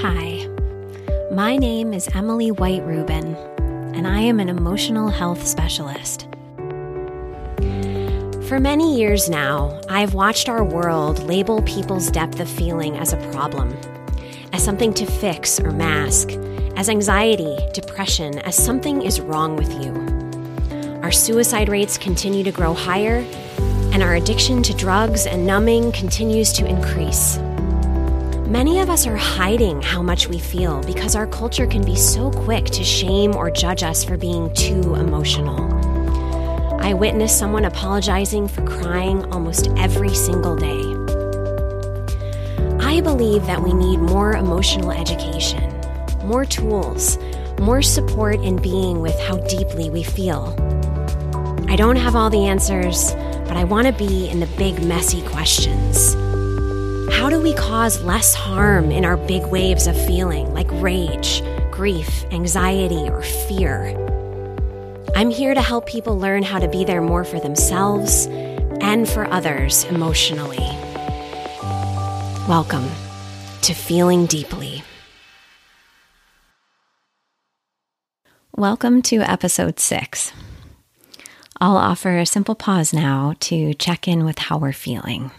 Hi, my name is Emily White Rubin, and I am an emotional health specialist. For many years now, I've watched our world label people's depth of feeling as a problem, as something to fix or mask, as anxiety, depression, as something is wrong with you. Our suicide rates continue to grow higher, and our addiction to drugs and numbing continues to increase. Many of us are hiding how much we feel because our culture can be so quick to shame or judge us for being too emotional. I witness someone apologizing for crying almost every single day. I believe that we need more emotional education, more tools, more support in being with how deeply we feel. I don't have all the answers, but I want to be in the big, messy questions. How do we cause less harm in our big waves of feeling, like rage, grief, anxiety, or fear? I'm here to help people learn how to be there more for themselves and for others emotionally. Welcome to Feeling Deeply. Welcome to episode six. I'll offer a simple pause now to check in with how we're feeling.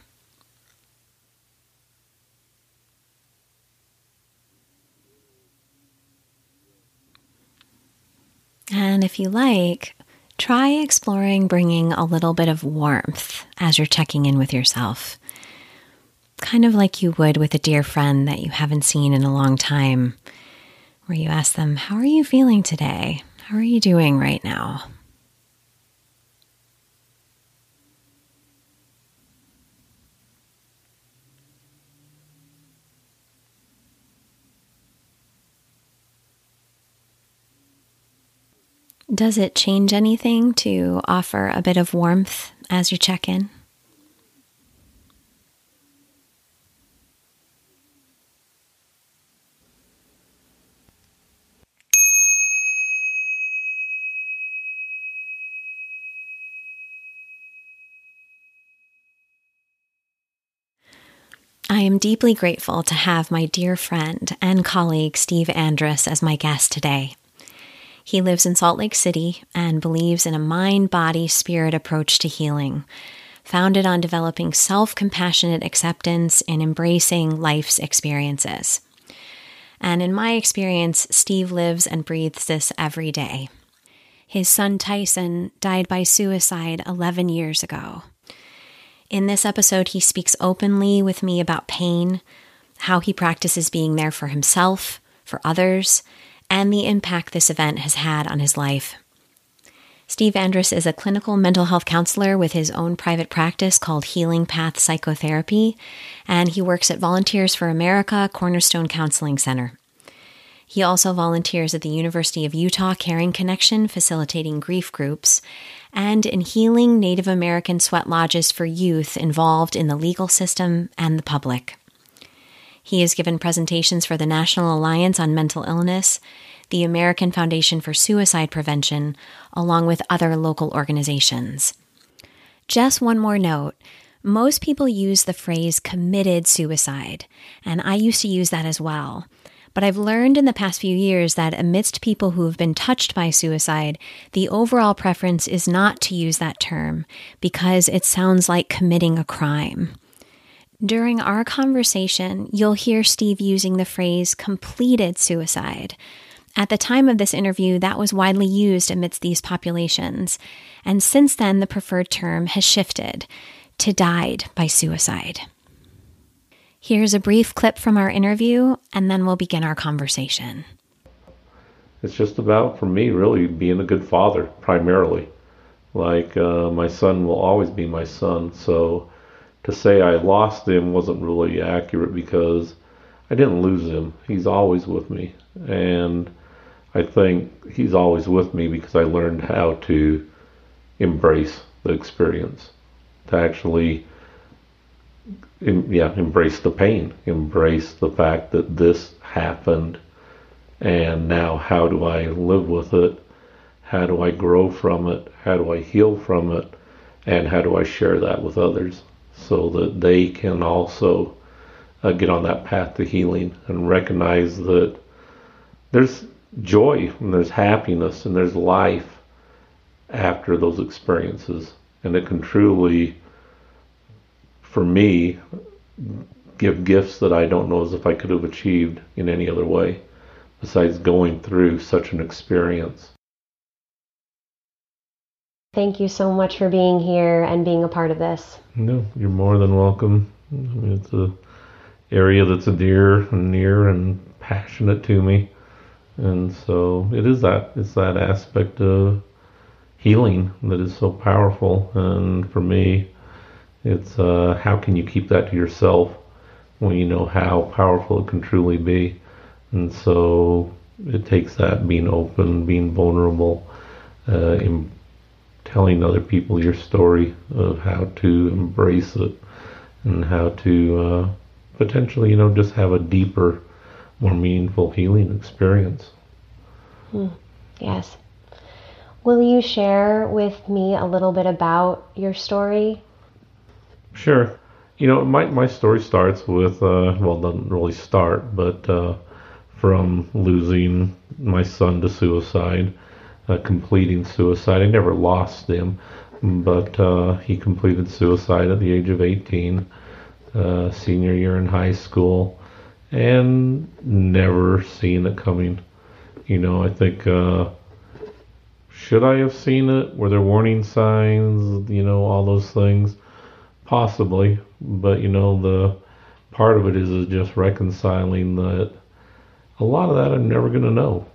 And if you like, try exploring bringing a little bit of warmth as you're checking in with yourself. Kind of like you would with a dear friend that you haven't seen in a long time, where you ask them, How are you feeling today? How are you doing right now? Does it change anything to offer a bit of warmth as you check in? I am deeply grateful to have my dear friend and colleague Steve Andrus as my guest today. He lives in Salt Lake City and believes in a mind body spirit approach to healing, founded on developing self compassionate acceptance and embracing life's experiences. And in my experience, Steve lives and breathes this every day. His son Tyson died by suicide 11 years ago. In this episode, he speaks openly with me about pain, how he practices being there for himself, for others, and the impact this event has had on his life. Steve Andrus is a clinical mental health counselor with his own private practice called Healing Path Psychotherapy, and he works at Volunteers for America Cornerstone Counseling Center. He also volunteers at the University of Utah Caring Connection, facilitating grief groups, and in healing Native American sweat lodges for youth involved in the legal system and the public. He has given presentations for the National Alliance on Mental Illness, the American Foundation for Suicide Prevention, along with other local organizations. Just one more note. Most people use the phrase committed suicide, and I used to use that as well. But I've learned in the past few years that amidst people who have been touched by suicide, the overall preference is not to use that term because it sounds like committing a crime. During our conversation, you'll hear Steve using the phrase completed suicide. At the time of this interview, that was widely used amidst these populations, and since then, the preferred term has shifted to died by suicide. Here's a brief clip from our interview, and then we'll begin our conversation. It's just about, for me, really being a good father, primarily. Like, uh, my son will always be my son, so to say I lost him wasn't really accurate because I didn't lose him. He's always with me. And I think he's always with me because I learned how to embrace the experience, to actually, yeah, embrace the pain, embrace the fact that this happened, and now how do I live with it? How do I grow from it? How do I heal from it? And how do I share that with others? So that they can also uh, get on that path to healing and recognize that there's joy and there's happiness and there's life after those experiences. And it can truly, for me, give gifts that I don't know as if I could have achieved in any other way besides going through such an experience. Thank you so much for being here and being a part of this. No, you're more than welcome. I mean, it's a area that's a dear and near and passionate to me, and so it is that it's that aspect of healing that is so powerful. And for me, it's uh, how can you keep that to yourself when you know how powerful it can truly be. And so it takes that being open, being vulnerable, uh, telling other people your story of how to embrace it and how to uh, potentially, you know, just have a deeper, more meaningful healing experience. Hmm. Yes. Will you share with me a little bit about your story? Sure. You know, my, my story starts with, uh, well, doesn't really start, but uh, from losing my son to suicide, uh, completing suicide. I never lost him, but uh, he completed suicide at the age of 18, uh, senior year in high school, and never seen it coming. You know, I think uh, should I have seen it? Were there warning signs? You know, all those things. Possibly, but you know, the part of it is, is just reconciling that a lot of that I'm never going to know.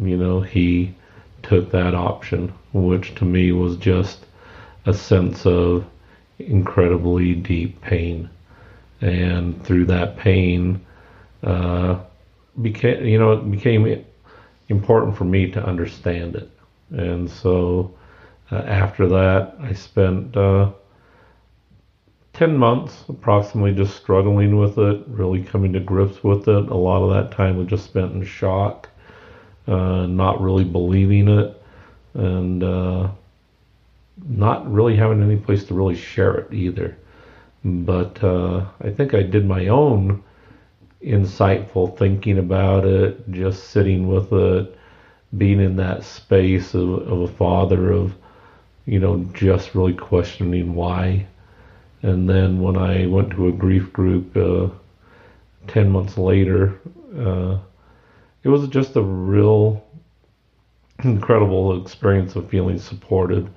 You know, he took that option, which to me was just a sense of incredibly deep pain. And through that pain, uh, became, you know, it became important for me to understand it. And so uh, after that, I spent uh, 10 months approximately just struggling with it, really coming to grips with it. A lot of that time was just spent in shock, uh, not really believing it, and uh, not really having any place to really share it either. But uh, I think I did my own insightful thinking about it, just sitting with it, being in that space of, of a father of, you know, just really questioning why. And then when I went to a grief group uh, 10 months later, uh, it was just a real incredible experience of feeling supported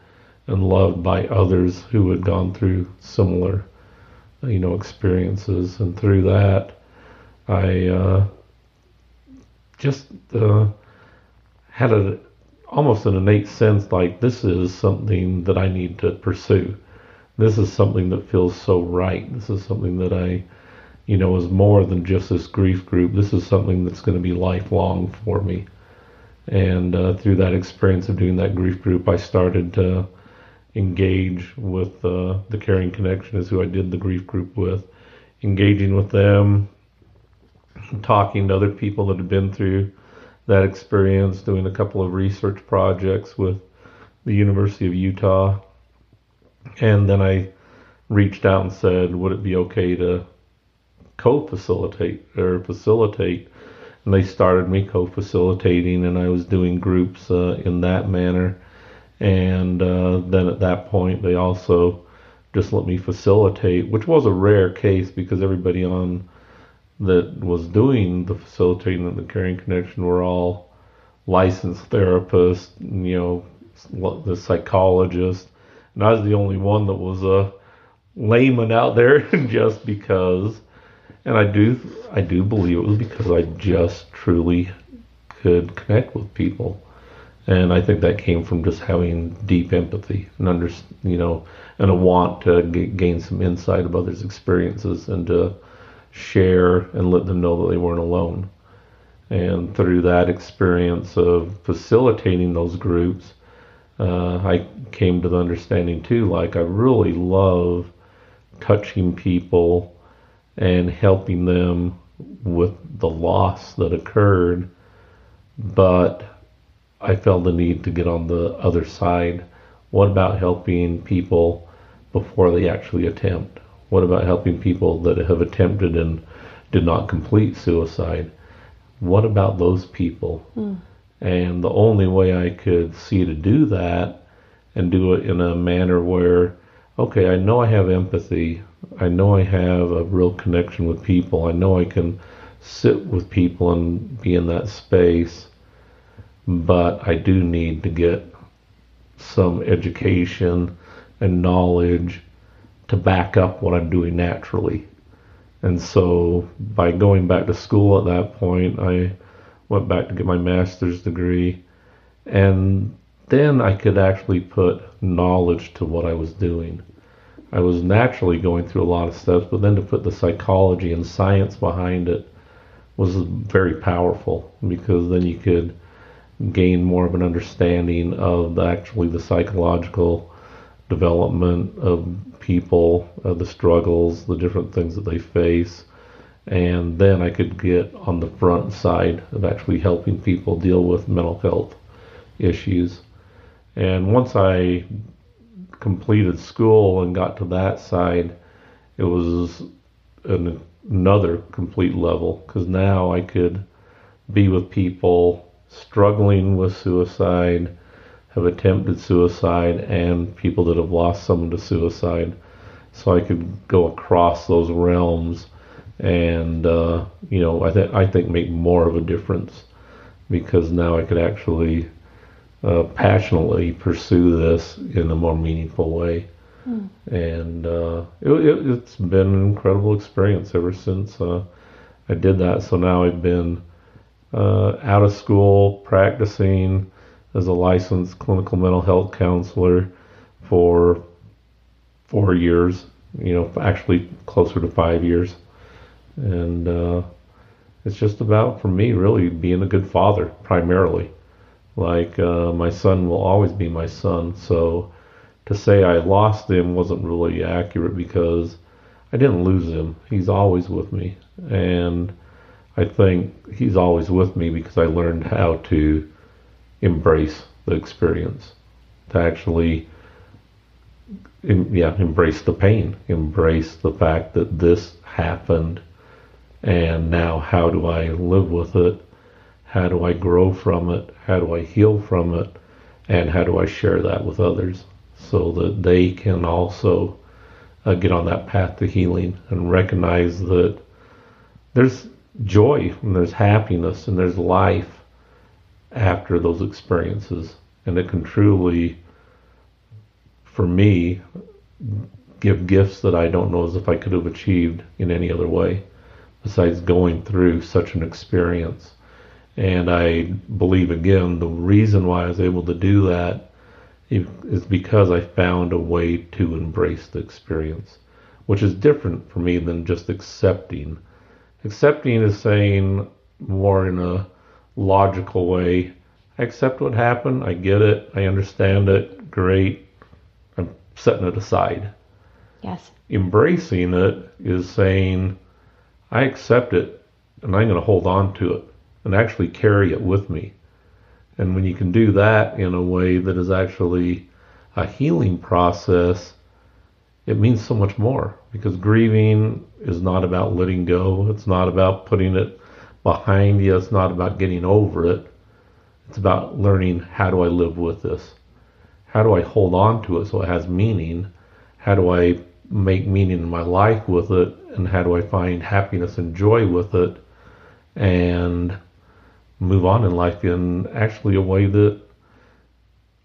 and loved by others who had gone through similar, you know, experiences. And through that, I uh, just uh, had a almost an innate sense like this is something that I need to pursue. This is something that feels so right. This is something that I, you know, is more than just this grief group. This is something that's going to be lifelong for me. And uh, through that experience of doing that grief group, I started to engage with uh, the Caring Connection, is who I did the grief group with, engaging with them, talking to other people that had been through that experience doing a couple of research projects with the University of Utah. And then I reached out and said, would it be okay to co-facilitate or facilitate? And they started me co-facilitating, and I was doing groups uh, in that manner. And uh, then at that point, they also just let me facilitate, which was a rare case because everybody on that was doing the facilitating of the caring connection were all licensed therapists, you know, the psychologist, and I was the only one that was a layman out there just because. And I do, I do believe it was because I just truly could connect with people, and I think that came from just having deep empathy and under, you know, and a want to g- gain some insight of others' experiences and to share and let them know that they weren't alone. And through that experience of facilitating those groups, uh, I came to the understanding too, like I really love touching people and helping them with the loss that occurred, but I felt the need to get on the other side. What about helping people before they actually attempt? What about helping people that have attempted and did not complete suicide? What about those people? Mm. And the only way I could see to do that and do it in a manner where, okay, I know I have empathy. I know I have a real connection with people. I know I can sit with people and be in that space. But I do need to get some education and knowledge to back up what I'm doing naturally. And so by going back to school at that point, I went back to get my master's degree. And then I could actually put knowledge to what I was doing. I was naturally going through a lot of steps, but then to put the psychology and science behind it was very powerful because then you could gain more of an understanding of the, actually the psychological development of people, of the struggles, the different things that they face. And then I could get on the front side of actually helping people deal with mental health issues. And once I completed school and got to that side, it was an, another complete level because now I could be with people struggling with suicide, have attempted suicide, and people that have lost someone to suicide. So I could go across those realms and, uh, you know, I, th- I think make more of a difference because now I could actually uh, passionately pursue this in a more meaningful way. Mm. And uh, it, has it, been an incredible experience ever since uh, I did that. So now I've been uh, out of school practicing as a licensed clinical mental health counselor for four years, you know, actually closer to five years. And uh, it's just about, for me, really being a good father primarily. Like uh, my son will always be my son. So to say I lost him wasn't really accurate because I didn't lose him. He's always with me, and I think he's always with me because I learned how to embrace the experience, to actually, yeah, embrace the pain, embrace the fact that this happened, and now how do I live with it how do I grow from it? How do I heal from it? And how do I share that with others so that they can also uh, get on that path to healing and recognize that there's joy and there's happiness and there's life after those experiences. And it can truly, for me, give gifts that I don't know as if I could have achieved in any other way besides going through such an experience. And I believe again the reason why I was able to do that is because I found a way to embrace the experience, which is different for me than just accepting. Accepting is saying more in a logical way. I accept what happened. I get it. I understand it. Great. I'm setting it aside. Yes. Embracing it is saying, I accept it and I'm going to hold on to it and actually carry it with me. And when you can do that in a way that is actually a healing process, it means so much more because grieving is not about letting go. It's not about putting it behind you. It's not about getting over it. It's about learning how do I live with this? How do I hold on to it so it has meaning? How do I make meaning in my life with it? And how do I find happiness and joy with it? And move on in life in actually a way that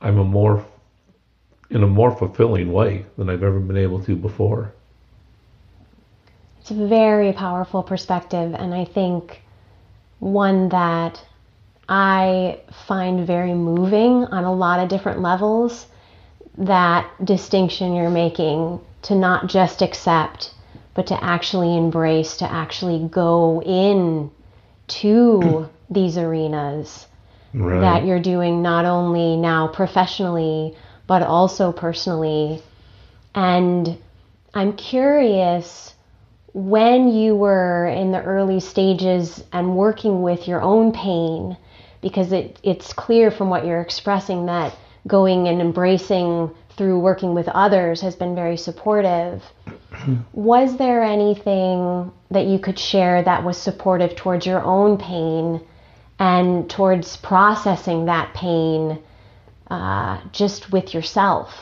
I'm a more in a more fulfilling way than I've ever been able to before. It's a very powerful perspective, and I think one that I find very moving on a lot of different levels. That distinction you're making to not just accept, but to actually embrace, to actually go in to these arenas right. that you're doing not only now professionally but also personally and i'm curious when you were in the early stages and working with your own pain because it, it's clear from what you're expressing that going and embracing through working with others has been very supportive Was there anything that you could share that was supportive towards your own pain and towards processing that pain uh, just with yourself?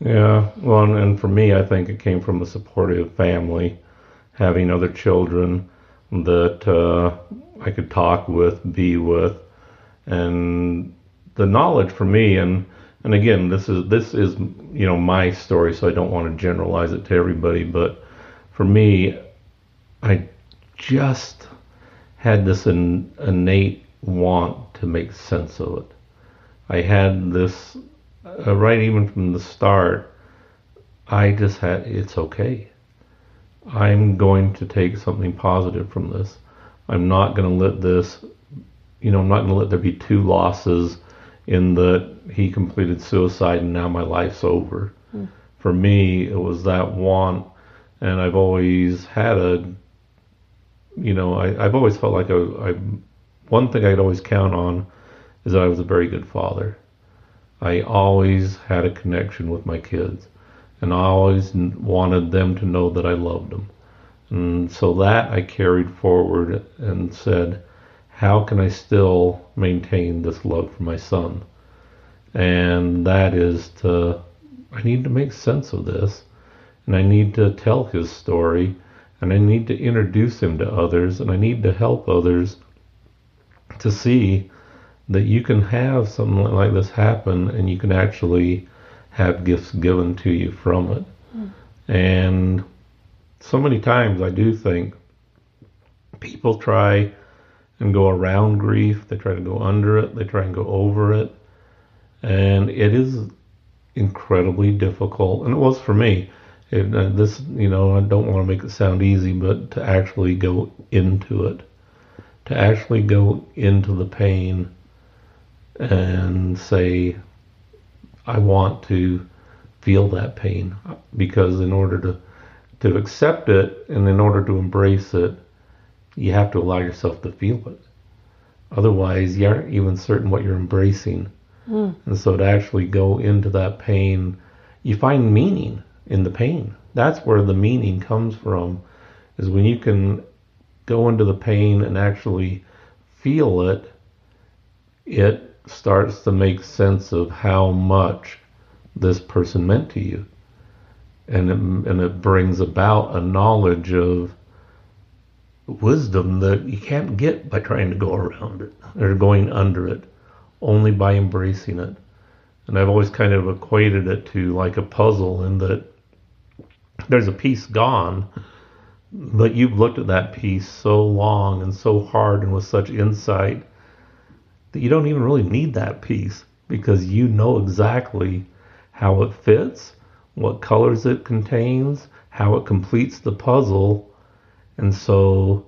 Yeah, well, and, and for me, I think it came from a supportive family, having other children that uh, I could talk with, be with, and the knowledge for me, and and again, this is this is you know my story, so I don't want to generalize it to everybody, but for me, I just had this in, innate want to make sense of it. I had this uh, right even from the start. I just had it's okay. I'm going to take something positive from this. I'm not going to let this, you know, I'm not going to let there be two losses in that he completed suicide and now my life's over. Mm. For me, it was that want, and I've always had a, you know, I, have always felt like a, I, one thing I could always count on is that I was a very good father. I always had a connection with my kids, and I always wanted them to know that I loved them. And so that I carried forward and said, how can I still maintain this love for my son? And that is to, I need to make sense of this, and I need to tell his story, and I need to introduce him to others, and I need to help others to see that you can have something like this happen and you can actually have gifts given to you from it. Mm. And so many times I do think people try and go around grief, they try to go under it, they try and go over it. And it is incredibly difficult. And it was for me. It, uh, this, you know, I don't want to make it sound easy, but to actually go into it, to actually go into the pain and say, I want to feel that pain because in order to to accept it and in order to embrace it, you have to allow yourself to feel it. Otherwise, you aren't even certain what you're embracing. Mm. And so to actually go into that pain, you find meaning in the pain. That's where the meaning comes from, is when you can go into the pain and actually feel it, it starts to make sense of how much this person meant to you and it, and it brings about a knowledge of wisdom that you can't get by trying to go around it or going under it, only by embracing it. And I've always kind of equated it to like a puzzle in that there's a piece gone, but you've looked at that piece so long and so hard and with such insight that you don't even really need that piece because you know exactly how it fits what colors it contains, how it completes the puzzle. And so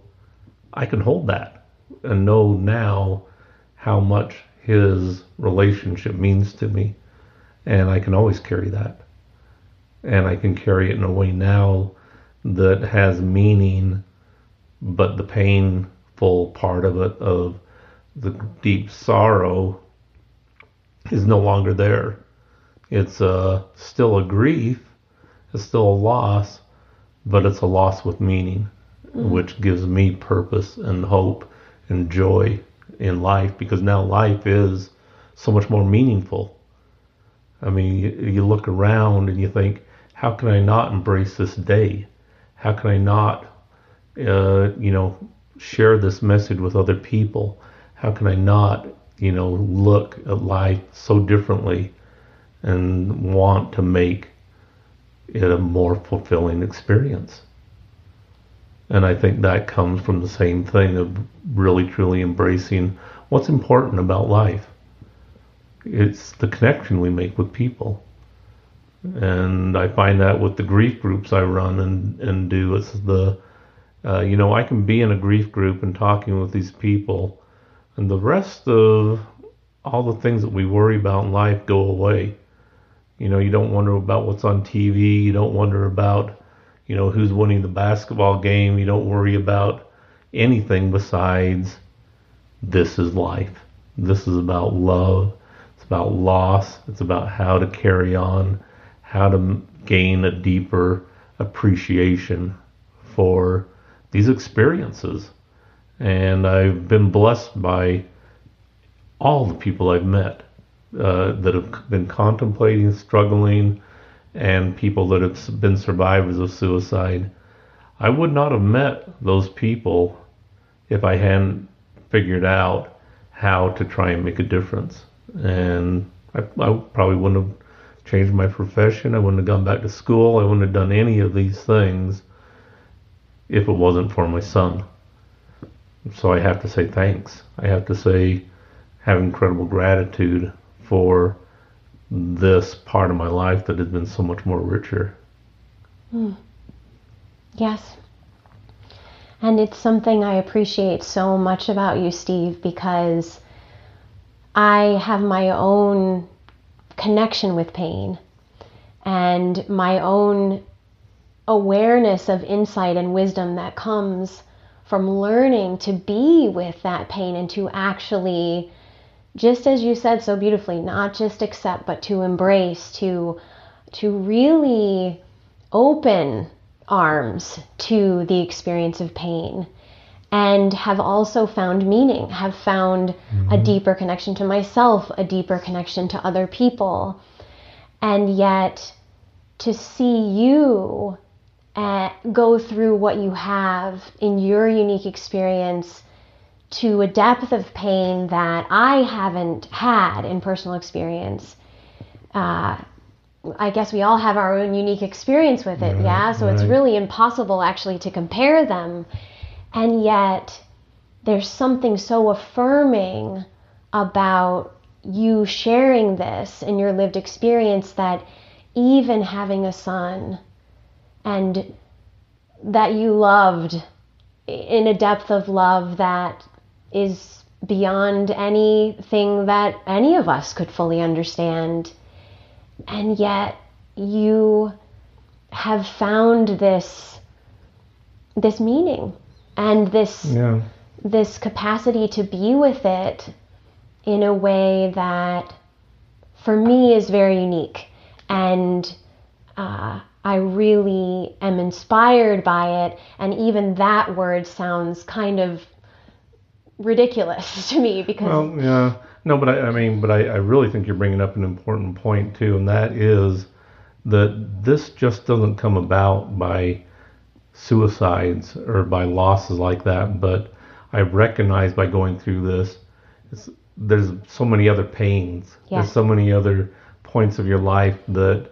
I can hold that and know now how much his relationship means to me. And I can always carry that. And I can carry it in a way now that has meaning, but the painful part of it, of the deep sorrow, is no longer there. It's uh, still a grief, it's still a loss, but it's a loss with meaning, mm-hmm. which gives me purpose and hope and joy in life because now life is so much more meaningful. I mean, you, you look around and you think, how can I not embrace this day? How can I not, uh, you know, share this message with other people? How can I not, you know, look at life so differently and want to make it a more fulfilling experience. And I think that comes from the same thing of really truly embracing what's important about life. It's the connection we make with people. And I find that with the grief groups I run and, and do, it's the, uh, you know, I can be in a grief group and talking with these people, and the rest of all the things that we worry about in life go away you know, you don't wonder about what's on TV. You don't wonder about, you know, who's winning the basketball game. You don't worry about anything besides this is life. This is about love. It's about loss. It's about how to carry on, how to gain a deeper appreciation for these experiences. And I've been blessed by all the people I've met uh, that have been contemplating, struggling, and people that have been survivors of suicide. I would not have met those people if I hadn't figured out how to try and make a difference. And I, I probably wouldn't have changed my profession. I wouldn't have gone back to school. I wouldn't have done any of these things if it wasn't for my son. So I have to say thanks. I have to say have incredible gratitude for this part of my life that has been so much more richer. Mm. Yes. And it's something I appreciate so much about you, Steve, because I have my own connection with pain and my own awareness of insight and wisdom that comes from learning to be with that pain and to actually just as you said so beautifully not just accept but to embrace to to really open arms to the experience of pain and have also found meaning, have found mm-hmm. a deeper connection to myself, a deeper connection to other people. And yet, to see you uh, go through what you have in your unique experience to a depth of pain that I haven't had in personal experience. Uh, I guess we all have our own unique experience with it, right, yeah? So right. it's really impossible actually to compare them. And yet, there's something so affirming about you sharing this in your lived experience that even having a son and that you loved in a depth of love that is beyond anything that any of us could fully understand. And yet you have found this this meaning and this yeah. this capacity to be with it in a way that for me is very unique. And uh, I really am inspired by it. And even that word sounds kind of ridiculous to me because well yeah. No, but I, I mean, but I, I really think you're bringing up an important point too, and that is that this just doesn't come about by suicides or by losses like that. But I've recognized by going through this, there's so many other pains. Yeah. There's so many other points of your life that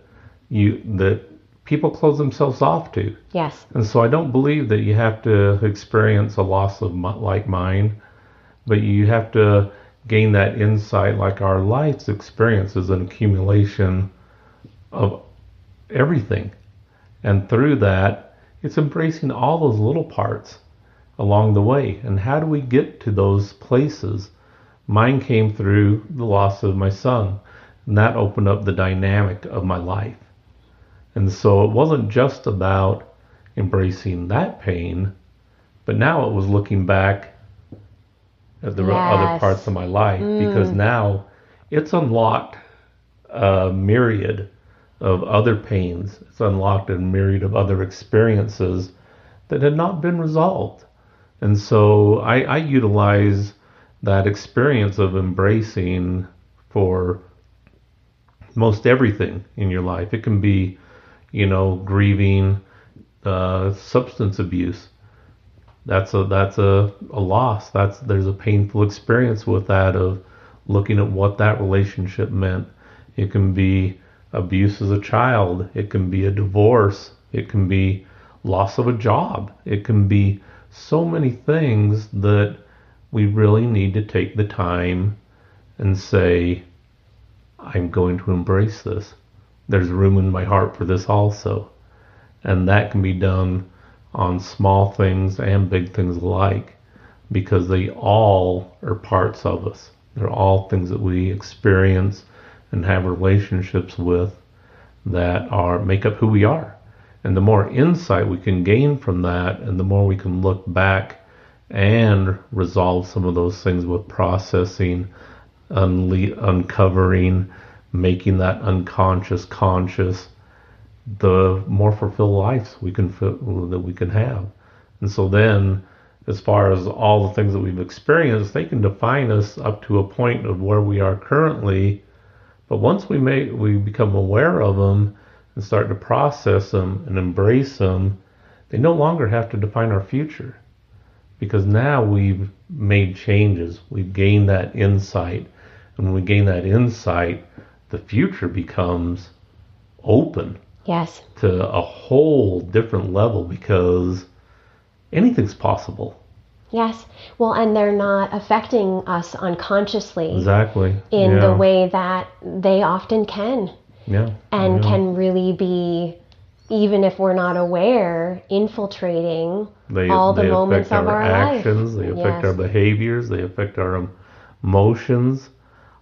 you that people close themselves off to. Yes. And so I don't believe that you have to experience a loss of like mine, but you have to gain that insight like our life's experience is an accumulation of everything. And through that, it's embracing all those little parts along the way. And how do we get to those places? Mine came through the loss of my son, and that opened up the dynamic of my life. And so it wasn't just about embracing that pain, but now it was looking back at the yes. other parts of my life mm. because now it's unlocked a myriad of other pains. It's unlocked a myriad of other experiences that had not been resolved. And so I, I utilize that experience of embracing for most everything in your life. It can be, you know, grieving, uh, substance abuse that's a that's a, a loss. That's there's a painful experience with that of looking at what that relationship meant. It can be abuse as a child. It can be a divorce. It can be loss of a job. It can be so many things that we really need to take the time and say, I'm going to embrace this. There's room in my heart for this also. And that can be done on small things and big things alike because they all are parts of us. They're all things that we experience and have relationships with that are make up who we are. And the more insight we can gain from that and the more we can look back and resolve some of those things with processing, unle- uncovering, making that unconscious conscious, the more fulfilled lives we can that we can have. And so then, as far as all the things that we've experienced, they can define us up to a point of where we are currently. But once we make we become aware of them and start to process them and embrace them, they no longer have to define our future because now we've made changes. We've gained that insight. And when we gain that insight, the future becomes open. Yes. To a whole different level because anything's possible. Yes. Well, and they're not affecting us unconsciously. Exactly. In yeah. the way that they often can. Yeah. And yeah. can really be even if we're not aware, infiltrating they, all the moments of our, our actions, life. They affect yes. our behaviors. They affect our emotions.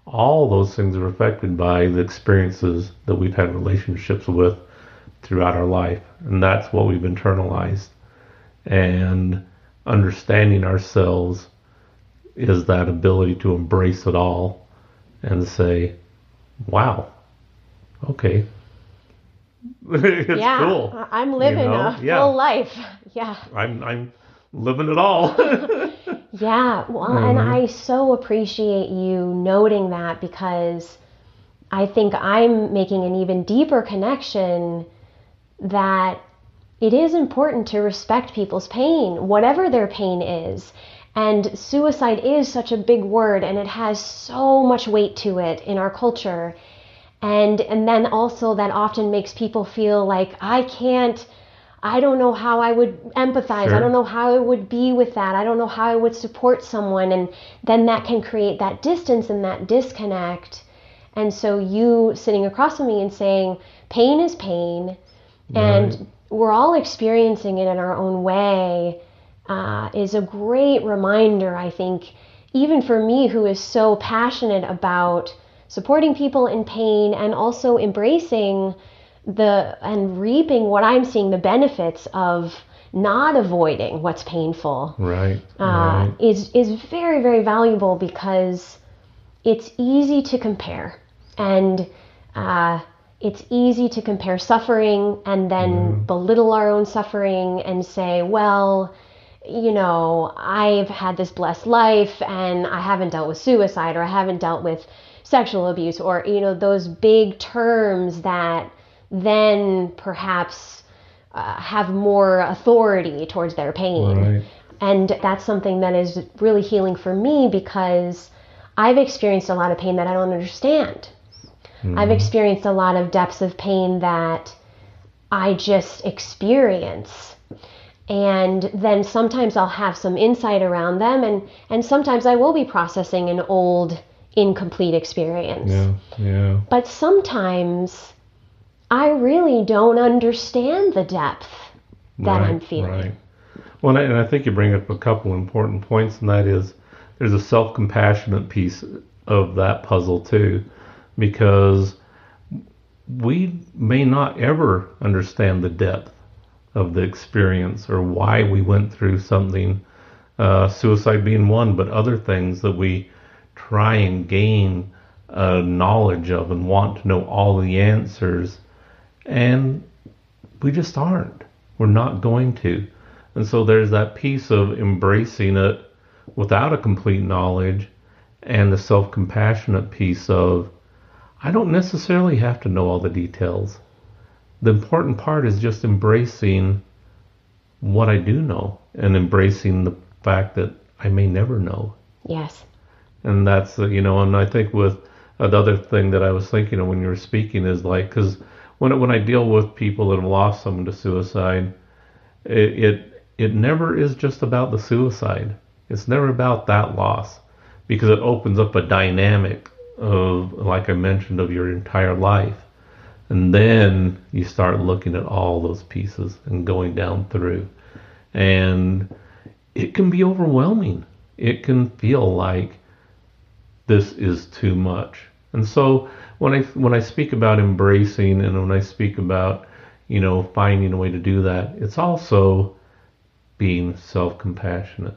All those things are affected by the experiences that we've had relationships with throughout our life, and that's what we've internalized. And understanding ourselves is that ability to embrace it all and say, "Wow, okay, it's yeah, cool. I'm living you know? a full yeah. life. Yeah. I'm I'm living it all. yeah. Well, mm-hmm. and I so appreciate you noting that because I think I'm making an even deeper connection that it is important to respect people's pain, whatever their pain is. And suicide is such a big word and it has so much weight to it in our culture and and then also that often makes people feel like I can't I don't know how I would empathize. Sure. I don't know how I would be with that. I don't know how I would support someone and then that can create that distance and that disconnect. And so you sitting across from me and saying pain is pain and right. We're all experiencing it in our own way uh, is a great reminder, I think, even for me who is so passionate about supporting people in pain and also embracing the and reaping what I'm seeing the benefits of not avoiding what's painful right, uh, right. is is very very valuable because it's easy to compare and uh, it's easy to compare suffering and then mm. belittle our own suffering and say well you know I've had this blessed life and I haven't dealt with suicide or I haven't dealt with sexual abuse or you know those big terms that then perhaps uh, have more authority towards their pain right. and that's something that is really healing for me because i've experienced a lot of pain that i don't understand mm-hmm. i've experienced a lot of depths of pain that i just experience and then sometimes I'll have some insight around them and and sometimes I will be processing an old incomplete experience. Yeah, yeah. But sometimes I really don't understand the depth that right, I'm feeling. Right. Well, and I think you bring up a couple important points, and that is there's a self compassionate piece of that puzzle too, because we may not ever understand the depth of the experience or why we went through something, uh, suicide being one, but other things that we try and gain uh, knowledge of and want to know all the answers. And we just aren't. We're not going to. And so there's that piece of embracing it without a complete knowledge and the self compassionate piece of I don't necessarily have to know all the details. The important part is just embracing what I do know and embracing the fact that I may never know. Yes and that's uh, you know and i think with another thing that i was thinking of when you were speaking is like because when, when i deal with people that have lost someone to suicide it, it it never is just about the suicide it's never about that loss because it opens up a dynamic of like i mentioned of your entire life and then you start looking at all those pieces and going down through and it can be overwhelming it can feel like this is too much. And so when I when I speak about embracing and when I speak about you know finding a way to do that, it's also being self-compassionate.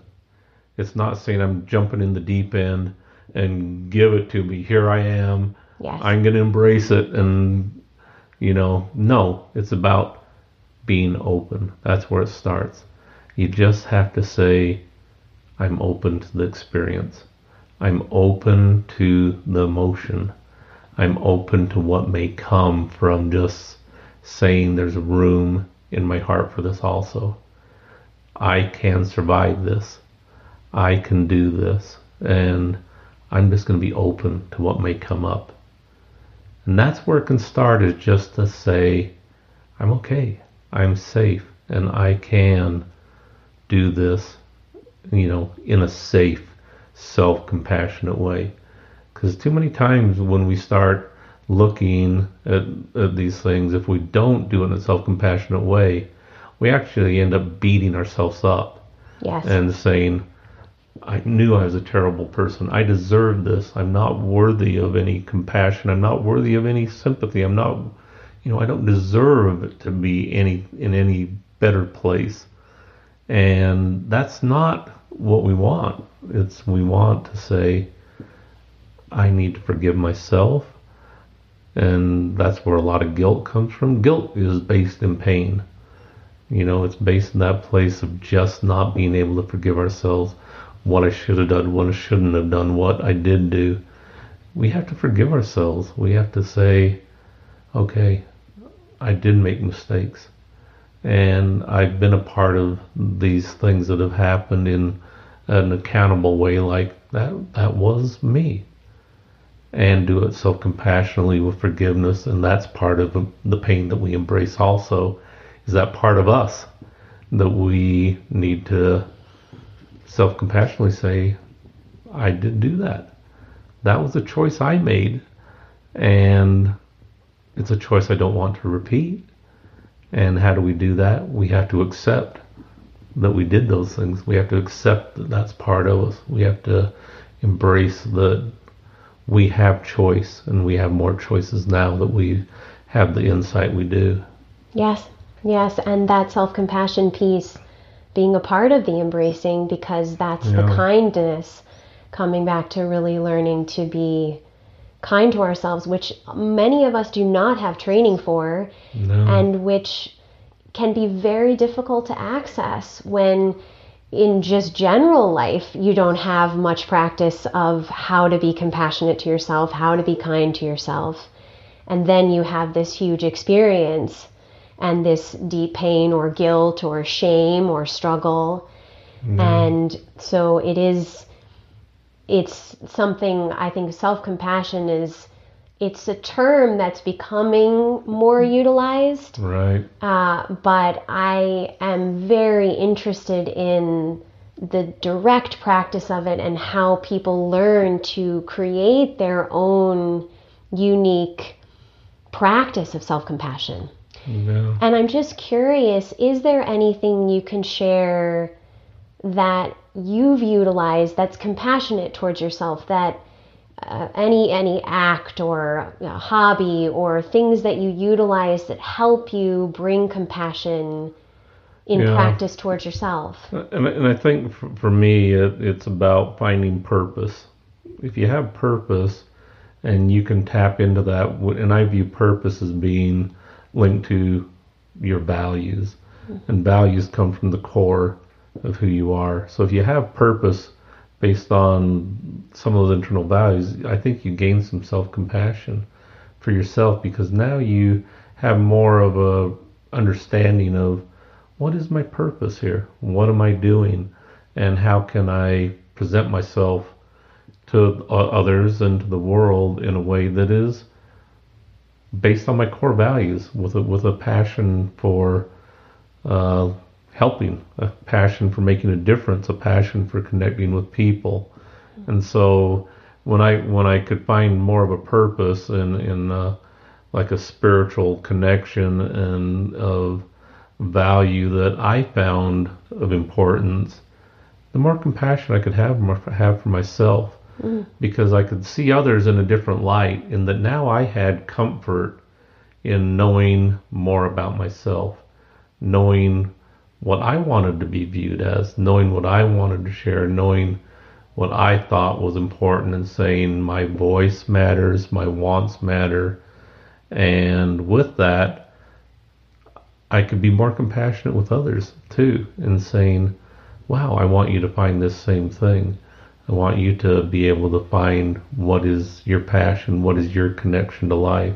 It's not saying I'm jumping in the deep end and give it to me. Here I am. Yes. I'm going to embrace it and You know, no, it's about being open. That's where it starts. You just have to say, I'm open to the experience. I'm open to the emotion. I'm open to what may come from just saying there's a room in my heart for this also. I can survive this. I can do this. And I'm just going to be open to what may come up. And that's where it can start is just to say, I'm okay. I'm safe and I can do this, you know, in a safe, self compassionate way. Because too many times when we start looking at, at these things, if we don't do it in a self compassionate way, we actually end up beating ourselves up Yes. and saying, I knew I was a terrible person. I deserve this. I'm not worthy of any compassion. I'm not worthy of any sympathy. I'm not, you know, I don't deserve to be any in any better place. And that's not what we want. It's we want to say, I need to forgive myself. And that's where a lot of guilt comes from. Guilt is based in pain. You know, it's based in that place of just not being able to forgive ourselves, what I should have done, what I shouldn't have done, what I did do. We have to forgive ourselves. We have to say, okay, I did make mistakes. And I've been a part of these things that have happened in an accountable way, like that, that was me. And do it self compassionately with forgiveness. And that's part of the pain that we embrace also is that part of us that we need to self compassionately say, I didn't do that. That was a choice I made, and it's a choice I don't want to repeat. And how do we do that? We have to accept that we did those things. We have to accept that that's part of us. We have to embrace that we have choice and we have more choices now that we have the insight we do. Yes, yes, and that self compassion piece being a part of the embracing because that's the kindness coming back to really learning to be kind to ourselves, which many of us do not have training for No. and which can be very difficult to access when in just general life you don't have much practice of how to be compassionate to yourself, how to be kind to yourself. And then you have this huge experience and this deep pain or guilt or shame or struggle. And so it is it's something I think self-compassion is it's a term that's becoming more utilized Right. uh, but I am very interested in the direct practice of it and how people learn to create their own unique practice of self compassion. And I'm just curious is there anything you can share that you've utilized that's compassionate towards yourself that uh, any any act or uh, hobby or things that you utilize that help you bring compassion in Yeah. practice towards yourself And, and I think for, for me, it, it's about finding purpose. If you have purpose and you can tap into that, and I view purpose as being linked to your values, mm-hmm. and values come from the core of who you are. So if you have purpose based on some of those internal values, I think you gain some self compassion for yourself because now you have more of a understanding of what is my purpose here? What am I doing? And how can I present myself to others and to the world in a way that is based on my core values with a, with a passion for uh, helping, a passion for making a difference, a passion for connecting with people. And so when I when I could find more of a purpose in in uh, like a spiritual connection and of value that I found of importance, the more compassion I could have have for myself Mm-hmm. because I could see others in a different light, in that now I had comfort in knowing more about myself, knowing what I wanted to be viewed as, knowing what I wanted to share, knowing what I thought was important, and saying my voice matters, my wants matter, And with that, I could be more compassionate with others too, in saying, wow, I want you to find this same thing. I want you to be able to find what is your passion, what is your connection to life.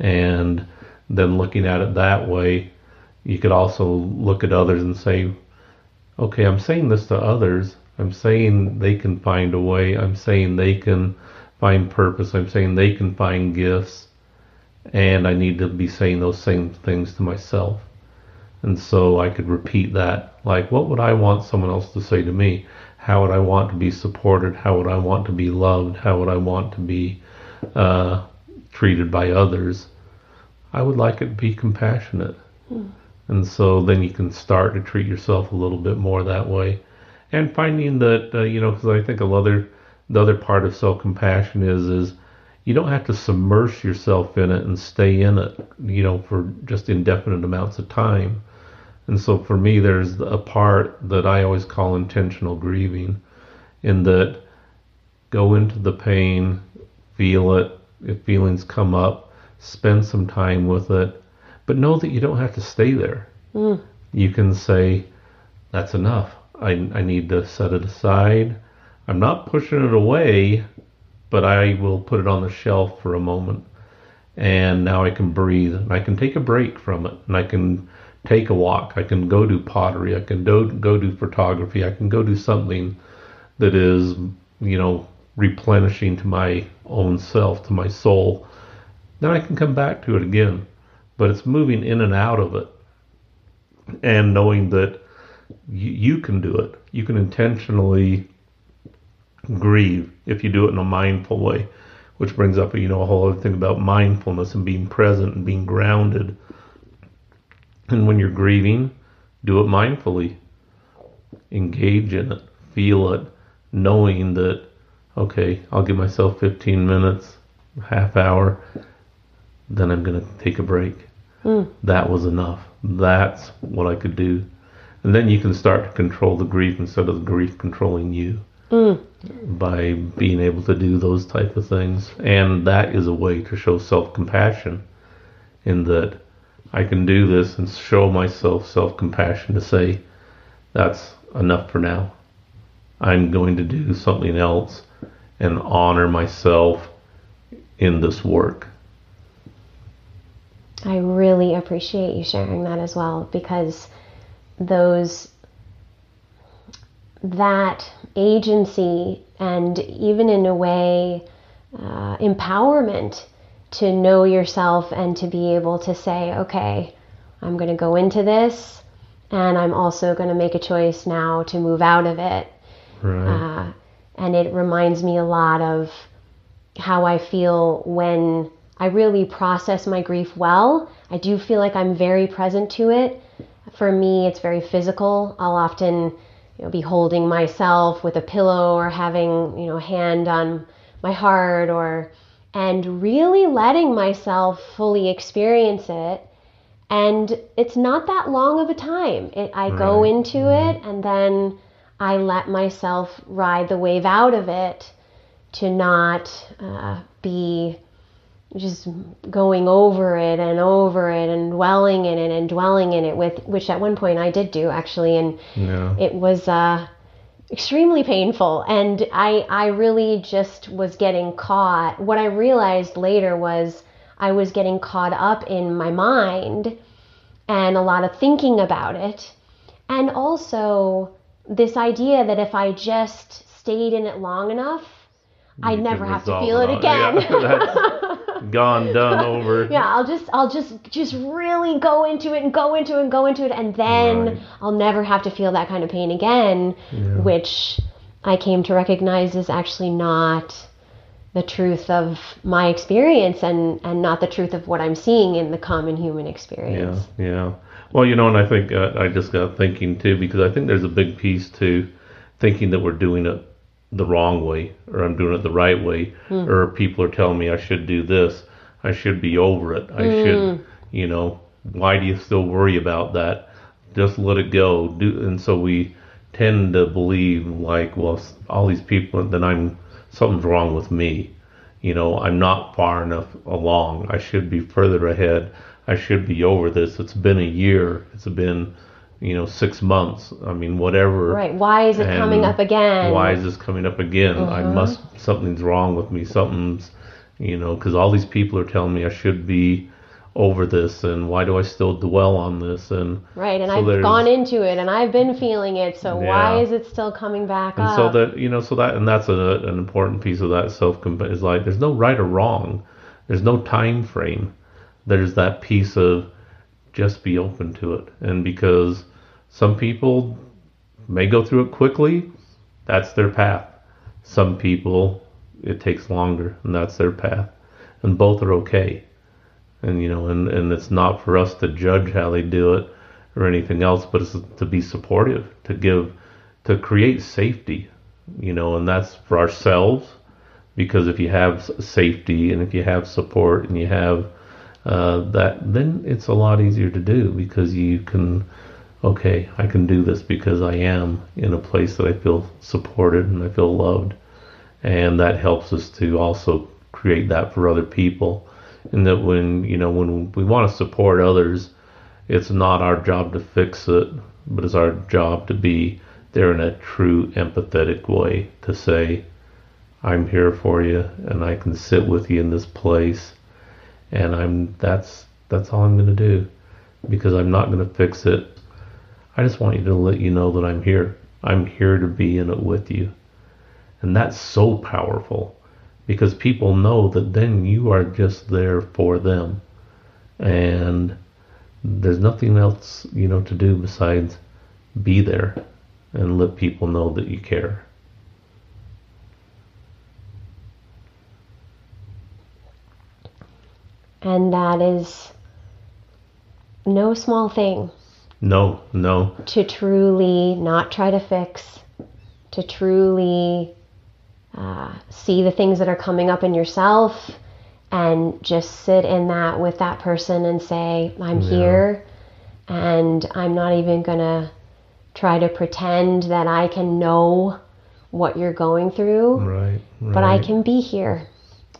And then looking at it that way, you could also look at others and say, okay, I'm saying this to others. I'm saying they can find a way. I'm saying they can find purpose. I'm saying they can find gifts. And I need to be saying those same things to myself. And so I could repeat that. Like, what would I want someone else to say to me? How would I want to be supported? How would I want to be loved? How would I want to be uh, treated by others? I would like it to be compassionate. Hmm. And so then you can start to treat yourself a little bit more that way. And finding that, uh, you know, because I think another, the other part of self compassion is, is you don't have to submerge yourself in it and stay in it, you know, for just indefinite amounts of time. And so for me, there's a part that I always call intentional grieving, in that go into the pain, feel it. If feelings come up, spend some time with it, but know that you don't have to stay there. Mm. You can say, that's enough. I, I need to set it aside. I'm not pushing it away, but I will put it on the shelf for a moment. And now I can breathe and I can take a break from it and I can take a walk. I can go do pottery. I can do, go do photography. I can go do something that is, you know, replenishing to my own self, to my soul. Then I can come back to it again. But it's moving in and out of it and knowing that you, you can do it. You can intentionally grieve if you do it in a mindful way, which brings up, you know, a whole other thing about mindfulness and being present and being grounded. And when you're grieving, do it mindfully. Engage in it, feel it, knowing that, okay, I'll give myself 15 minutes, half hour, then I'm going to take a break. Mm. That was enough. That's what I could do. And then you can start to control the grief instead of the grief controlling you mm. by being able to do those type of things. And that is a way to show self compassion in that I can do this and show myself self compassion to say, that's enough for now. I'm going to do something else and honor myself in this work. I really appreciate you sharing that as well because those that agency and even in a way uh, empowerment to know yourself and to be able to say okay i'm going to go into this and i'm also going to make a choice now to move out of it right. uh, and it reminds me a lot of how i feel when i really process my grief well i do feel like i'm very present to it for me, it's very physical. I'll often you know, be holding myself with a pillow or having you know a hand on my heart or and really letting myself fully experience it and it's not that long of a time it, i right. go into mm-hmm. it and then i let myself ride the wave out of it to not uh, be just going over it and over it and dwelling in it and dwelling in it with which at one point I did do actually and yeah. it was uh, extremely painful and I I really just was getting caught. What I realized later was I was getting caught up in my mind and a lot of thinking about it. And also this idea that if I just stayed in it long enough I'd never have to feel it, it again. Yeah, gone, done, over. Yeah, I'll just I'll just just really go into it and go into it and go into it and then right. I'll never have to feel that kind of pain again, yeah. which I came to recognize is actually not the truth of my experience and and not the truth of what I'm seeing in the common human experience. Yeah, yeah. Well, you know, and I think uh, I just got thinking too because I think there's a big piece to thinking that we're doing it the wrong way or I'm doing it the right way mm. or people are telling me I should do this. I should be over it. I mm. should, you know, why do you still worry about that? Just let it go. Do and so we tend to believe like, well, all these people then I'm something's wrong with me. you know, I'm not far enough along. I should be further ahead. I should be over this. It's been a year. It's been, you know, six months. I mean, whatever. Right. Why is it And coming up again? Why is this coming up again? I uh-huh. must, something's wrong with me. Something's, you know, because all these people are telling me I should be over this, and why do I still dwell on this? And Right, and so I've gone into it and I've been feeling it, so why is it still coming back and up? so that you know so that and that's a, an important piece of that self is like there's no right or wrong there's no time frame there's that piece of just be open to it and because some people may go through it quickly. That's their path. Some people it takes longer and that's their path. And both are okay. And you know and and it's not for us to judge how they do it or anything else but it's to be supportive to give to create safety you know and that's for ourselves. Because if you have safety and if you have support and you have uh, that then it's a lot easier to do because you can okay i can do this because i am in a place that i feel supported and i feel loved. And that helps us to also create that for other people. And that when you know when we want to support others it's not our job to fix it but it's our job to be there in a true empathetic way to say i'm here for you and i can sit with you in this place and i'm that's that's all i'm going to do because i'm not going to fix it i just want you to let you know that i'm here i'm here to be in it with you and that's so powerful because people know that then you are just there for them. And there's nothing else, you know, to do besides be there and let people know that you care. and that is no small thing No, no, to truly not try to fix, to truly uh, see the things that are coming up in yourself and just sit in that with that person and say, I'm Yeah. here and I'm not even going to try to pretend that I can know what you're going through, right, right. but I can be here.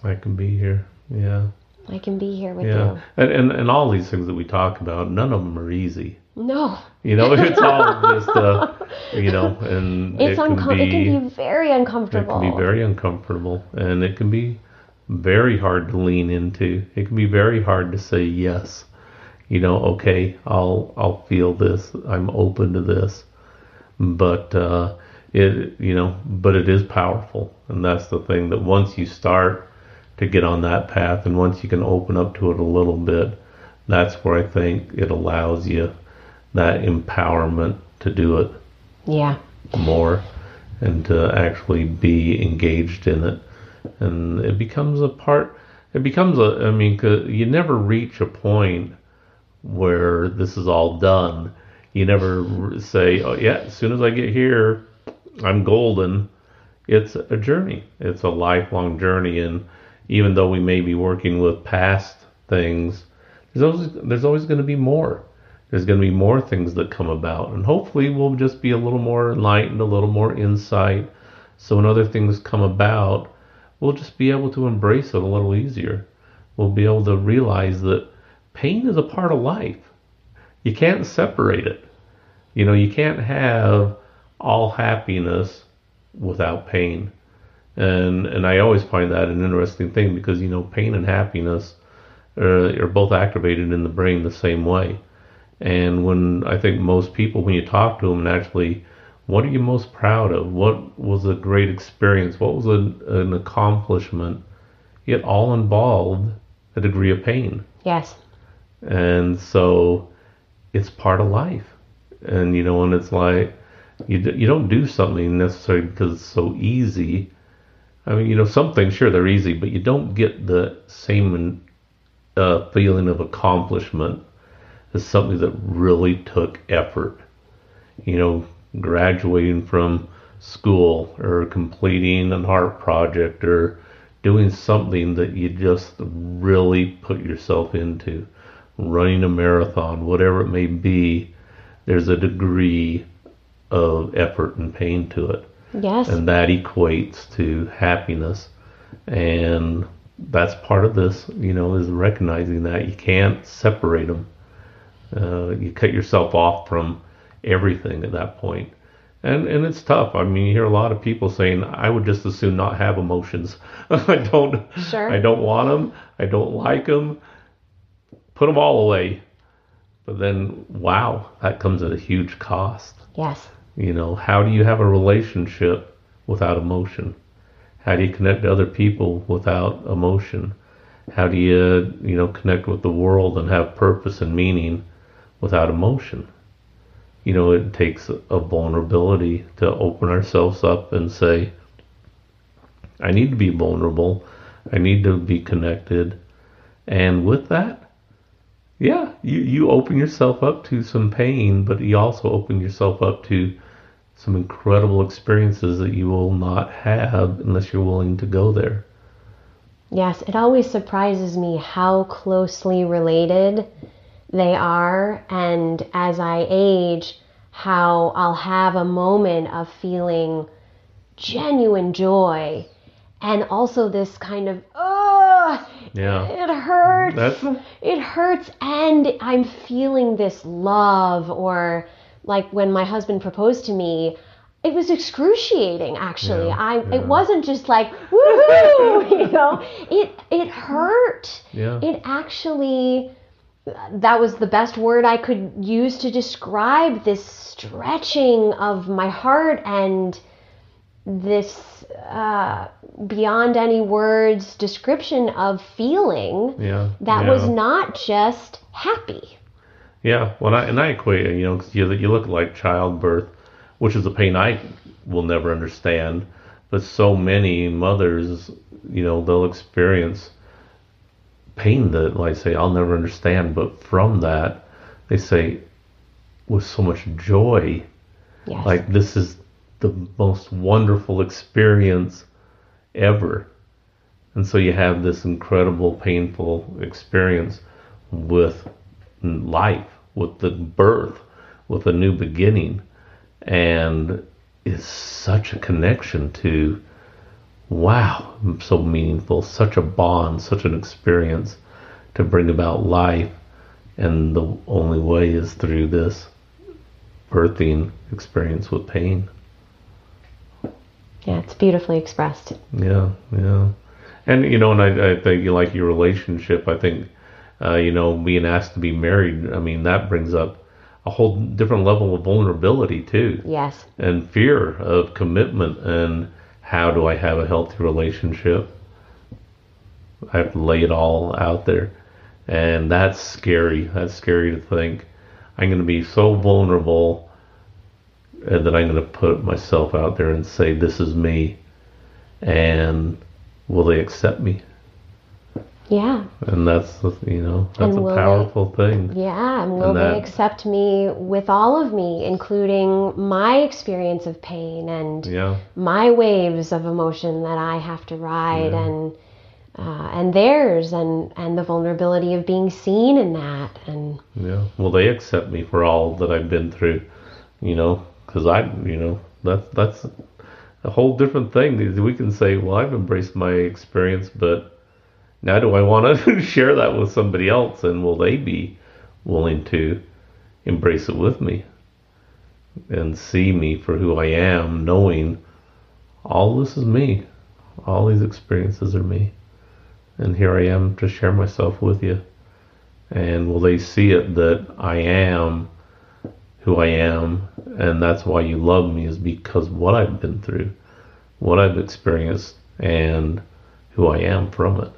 I can be here. Yeah, I can be here with you. yeah. And, and and all these things that we talk about, none of them are easy. No, You know, it's all just, uh, you know, and it's it can uncom- be. it can be very uncomfortable. It can be very uncomfortable and it can be very hard to lean into. It can be very hard to say yes. You know, okay, I'll I'll feel this. I'm open to this. But uh it you know, but it is powerful. And that's the thing that once you start to get on that path and once you can open up to it a little bit, that's where I think it allows you that empowerment to do it yeah. more and to actually be engaged in it. And it becomes a part it becomes a, I mean, you never reach a point where this is all done. You never say oh yeah as soon as i get here i'm golden. It's a journey. It's a lifelong journey. And even though we may be working with past things there's always there's always going to be more there's going to be more things that come about. And hopefully we'll just be a little more enlightened a little more insight. So when other things come about we'll just be able to embrace it a little easier. We'll be able to realize that pain is a part of life. You can't separate it. You know you can't have all happiness without pain. And and I always find that an interesting thing because you know pain and happiness uh, are both activated in the brain the same way and when I think most people, when you talk to them and actually, what are you most proud of? What was a great experience? What was a, an accomplishment? It all involved a degree of pain. Yes. And so it's part of life. And, you know, and it's like, you, you don't do something necessarily because it's so easy. I mean, you know, some things, sure, they're easy, but you don't get the same uh, feeling of accomplishment as something that really took effort. You know, graduating from school or completing an art project or doing something that you just really put yourself into, running a marathon, whatever it may be, there's a degree of effort and pain to it Yes. and that equates to happiness. And that's part of this, you know, is recognizing that you can't separate them. Uh, you cut yourself off from everything at that point. And, and it's tough. I mean, you hear a lot of people saying, "I would just as soon not have emotions. I don't, Sure. I don't want them. I don't like them. Put them all away." But then, wow, that comes at a huge cost. Yes. You know, how do you have a relationship without emotion? How do you connect to other people without emotion? How do you, you know, connect with the world and have purpose and meaning without emotion? You know, it takes a vulnerability to open ourselves up and say, I need to be vulnerable. I need to be connected. And with that, yeah, you, you open yourself up to some pain, but you also open yourself up to some incredible experiences that you will not have unless you're willing to go there. Yes, it always surprises me how closely related they are, and as I age, how I'll have a moment of feeling genuine joy and also this kind of, oh, Yeah. it hurts. That's it hurts and i'm feeling this love or like when my husband proposed to me it was excruciating actually Yeah, i yeah. it wasn't just like woohoo you know it it hurt yeah. it actually that was the best word i could use to describe this stretching of my heart and this uh, beyond any words description of feeling yeah. that yeah. was not just happy. Yeah, well, I, and I equate it, you know, 'cause you, you look like childbirth, which is a pain I will never understand, but so many mothers, you know, they'll experience pain that, like, say, I'll never understand, but from that, they say, with so much joy, Yes. like, this is the most wonderful experience ever. And so you have this incredible, painful experience with life, with the birth, with a new beginning. And it's such a connection to, wow, so meaningful, such a bond, such an experience to bring about life. And the only way is through this birthing experience with pain. yeah, it's beautifully expressed. Yeah, yeah. And you know, and I, I think you like your relationship. I think, uh, you know, being asked to be married. I mean, that brings up a whole different level of vulnerability too, Yes. and fear of commitment. And how do I have a healthy relationship? I have to lay it all out there, and that's scary. That's scary to think. I'm going to be so vulnerable and that I'm going to put myself out there and say, "This is me," and will they accept me? Yeah. And that's you know that's And a will they- powerful thing. Yeah. And will And that- they accept me with all of me, including my experience of pain and Yeah, my waves of emotion that I have to ride Yeah. and uh, and theirs and and the vulnerability of being seen in that and yeah. Will they accept me for all that I've been through? You know, because I, you know, that's that's a whole different thing. We can say, "Well, I've embraced my experience, but now do I want to share that with somebody else? And will they be willing to embrace it with me and see me for who I am, knowing all this is me, all these experiences are me, and here I am to share myself with you." And will they see it that I am who I am, and that's why you love me is because what I've been through, what I've experienced, and who I am from it.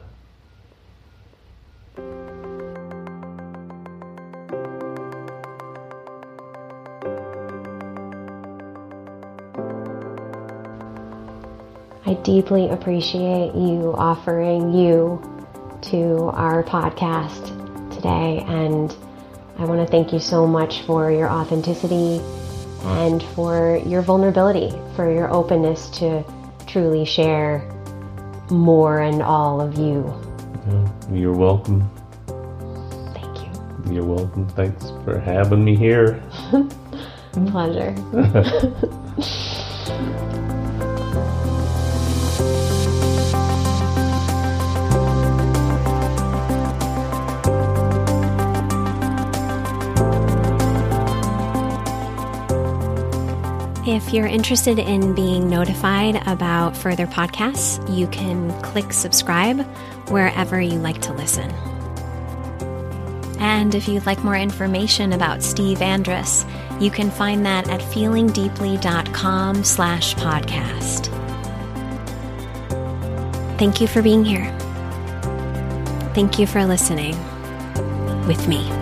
Deeply appreciate you offering you to our podcast today. And I want to thank you so much for your authenticity and for your vulnerability, for your openness to truly share more and all of you. Yeah, You're welcome. Thank you. You're welcome. Thanks for having me here. Pleasure. If you're interested in being notified about further podcasts, you can click subscribe wherever you like to listen. And if you'd like more information about Steve Andrus, you can find that at feelingdeeply.com slash podcast. Thank you for being here. Thank you for listening with me.